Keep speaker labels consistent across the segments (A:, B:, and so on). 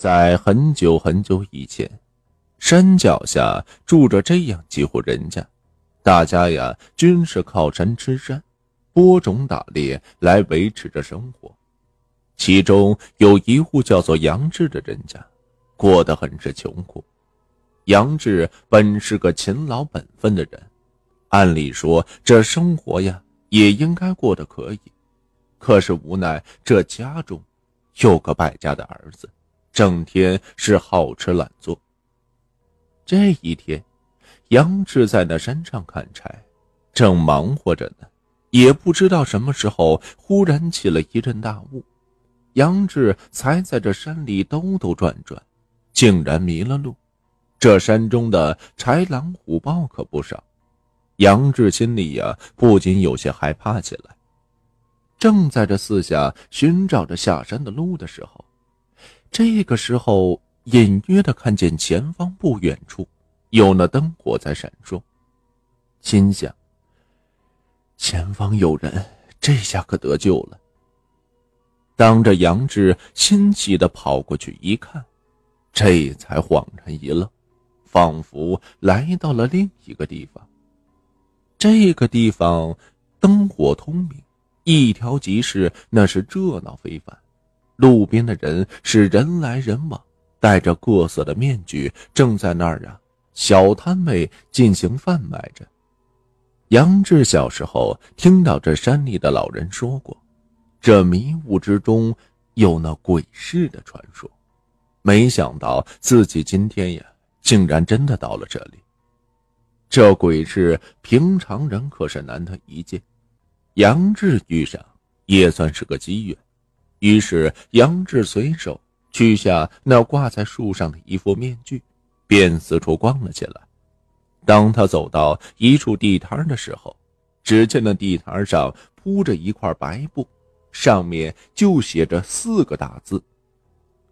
A: 在很久很久以前，山脚下住着这样几户人家，大家呀均是靠山吃山，播种打猎来维持着生活。其中有一户叫做杨志的人家，过得很是穷苦。杨志本是个勤劳本分的人，按理说这生活呀也应该过得可以，可是无奈这家中有个败家的儿子。整天是好吃懒做。这一天，杨志在那山上砍柴，正忙活着呢，也不知道什么时候忽然起了一阵大雾，杨志才在这山里兜兜转转，竟然迷了路。这山中的豺狼虎豹可不少，杨志心里呀不禁有些害怕起来。正在这四下寻找着下山的路的时候。这个时候，隐约的看见前方不远处有那灯火在闪烁，心想：前方有人，这下可得救了。当着杨志欣喜的跑过去一看，这才恍然一愣，仿佛来到了另一个地方。这个地方灯火通明，一条集市那是热闹非凡。路边的人是人来人往，戴着各色的面具，正在那儿啊，小摊位进行贩卖着。杨志小时候听到这山里的老人说过，这迷雾之中有那鬼市的传说，没想到自己今天呀，竟然真的到了这里。这鬼市平常人可是难得一见，杨志遇上也算是个机缘。于是，杨志随手取下那挂在树上的一副面具，便四处逛了起来。当他走到一处地摊的时候，只见那地摊上铺着一块白布，上面就写着四个大字：“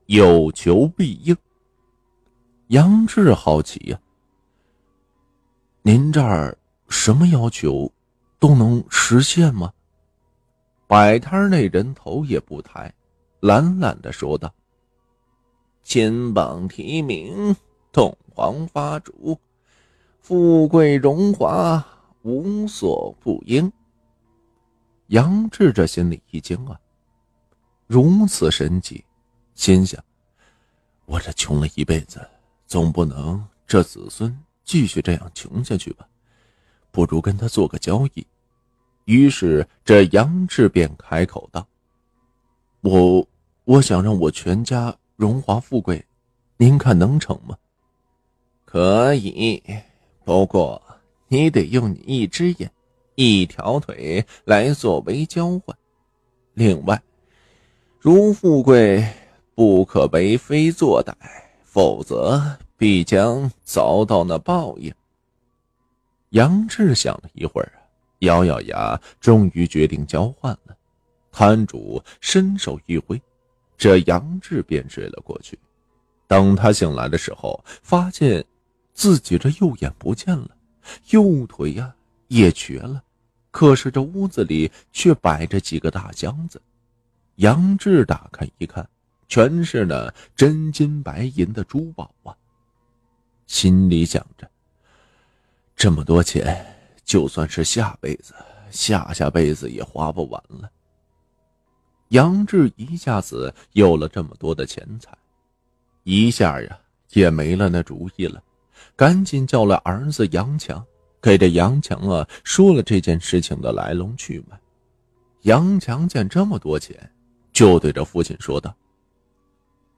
A: 有求必应。”杨志好奇呀：“您这儿什么要求都能实现吗？”摆摊那人头也不抬，懒懒的说道：“金榜题名，洞房花烛，富贵荣华，无所不应。”杨志这心里一惊啊，如此神奇，心想：“我这穷了一辈子，总不能这子孙继续这样穷下去吧？不如跟他做个交易。”于是，这杨志便开口道：“我我想让我全家荣华富贵，您看能成吗？”“
B: 可以，不过你得用你一只眼、一条腿来作为交换。另外，如富贵不可为非作歹，否则必将遭到那报应。”
A: 杨志想了一会儿。咬咬牙，终于决定交换了。摊主伸手一挥，这杨志便睡了过去。等他醒来的时候，发现自己这右眼不见了，右腿呀也瘸了。可是这屋子里却摆着几个大箱子。杨志打开一看，全是那真金白银的珠宝啊！心里想着，这么多钱。就算是下辈子、下下辈子也花不完了。杨志一下子有了这么多的钱财，一下呀也没了那主意了，赶紧叫了儿子杨强，给这杨强啊说了这件事情的来龙去脉。杨强见这么多钱，就对着父亲说道：“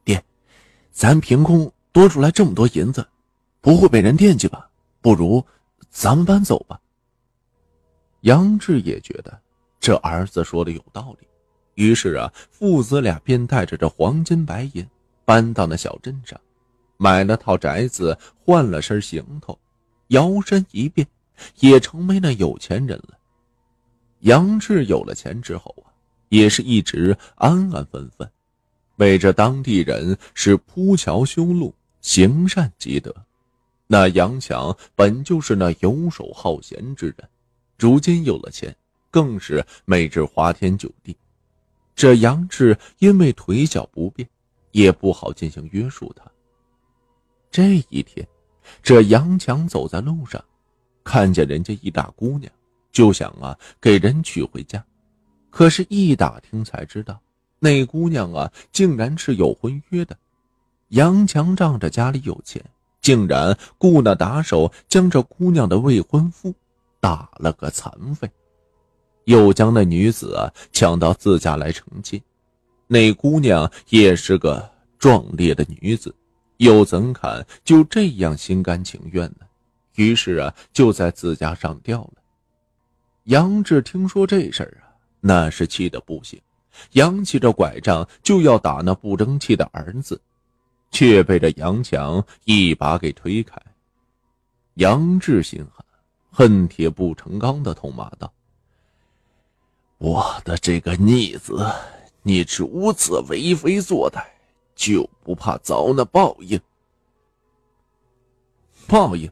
A: 爹，咱凭空多出来这么多银子，不会被人惦记吧？不如咱们搬走吧。”杨志也觉得这儿子说的有道理，于是啊，父子俩便带着这黄金白银搬到那小镇上，买了套宅子，换了身行头，摇身一变，也成为那有钱人了。杨志有了钱之后啊，也是一直安安分分，为这当地人是铺桥修路，行善积德。那杨强本就是那游手好闲之人。如今有了钱，更是每日花天酒地。这杨志因为腿脚不便，也不好进行约束他。这一天，这杨强走在路上，看见人家一大姑娘，就想啊给人娶回家。可是，一打听才知道，那姑娘啊竟然是有婚约的。杨强仗着家里有钱，竟然雇那打手将这姑娘的未婚夫打了个残废，又将那女子啊抢到自家来成亲。那姑娘也是个壮烈的女子。又怎敢就这样心甘情愿呢？于是啊，就在自家上吊了。杨志听说这事儿啊，那是气得不行，扬起着拐杖就要打那不争气的儿子，却被这杨强一把给推开。杨志心寒，恨铁不成钢的痛骂道：“我的这个逆子，你如此为非作歹！”就不怕遭那报应？
B: 报应，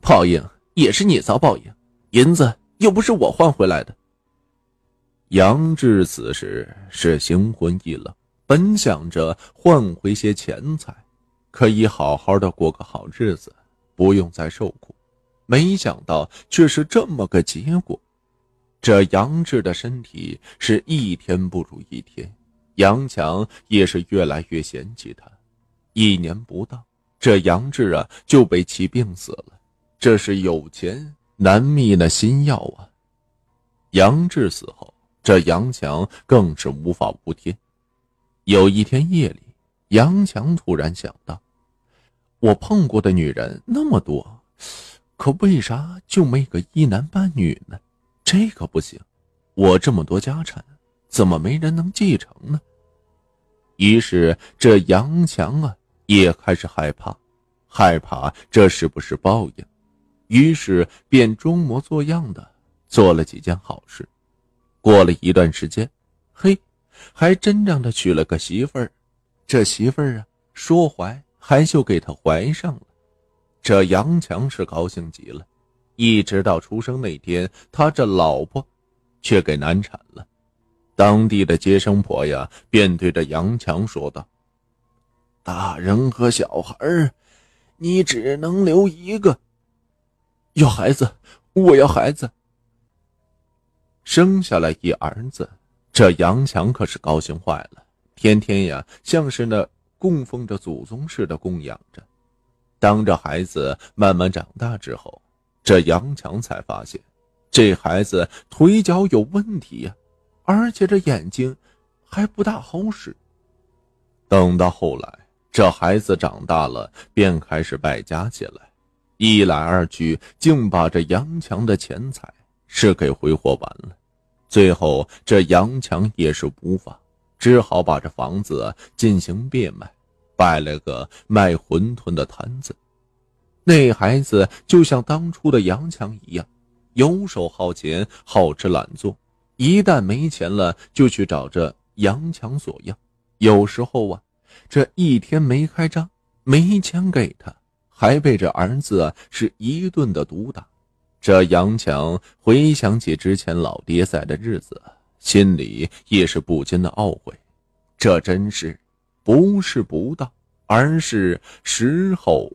B: 报应也是你遭报应。银子又不是我换回来的。
A: 杨志此时是心灰意冷，本想着换回些钱财，可以好好的过个好日子，不用再受苦。没想到却是这么个结果。这杨志的身体是一天不如一天。杨强也是越来越嫌弃他，一年不到，这杨志啊就被气病死了。这是有钱难觅那心药啊！杨志死后，这杨强更是无法无天。有一天夜里，杨强突然想到：我碰过的女人那么多，可为啥就没个一男半女呢？这可不行！我这么多家产。怎么没人能继承呢？于是这杨强啊也开始害怕，害怕这是不是报应？于是便装模作样的做了几件好事。过了一段时间，嘿，还真让他娶了个媳妇儿。这媳妇儿啊说怀还就给他怀上了。这杨强是高兴极了，一直到出生那天，他这老婆却给难产了。当地的接生婆呀，便对着杨强说道：“大人和小孩你只能留一个。
B: 要孩子，我要孩子。
A: 生下来一儿子，这杨强可是高兴坏了，天天呀，像是那供奉着祖宗似的供养着。当这孩子慢慢长大之后，这杨强才发现，这孩子腿脚有问题呀。”而且这眼睛还不大好使。等到后来，这孩子长大了，便开始败家起来，一来二去，竟把这杨强的钱财是给挥霍完了。最后，这杨强也是无法，只好把这房子进行变卖，摆了个卖馄饨的摊子。那孩子就像当初的杨强一样，游手好闲，好吃懒做。一旦没钱了，就去找这杨强索要。有时候啊，这一天没开张，没钱给他，还被这儿子是一顿的毒打。这杨强回想起之前老爹在的日子，心里也是不禁的懊悔。这真是不是不到，而是时候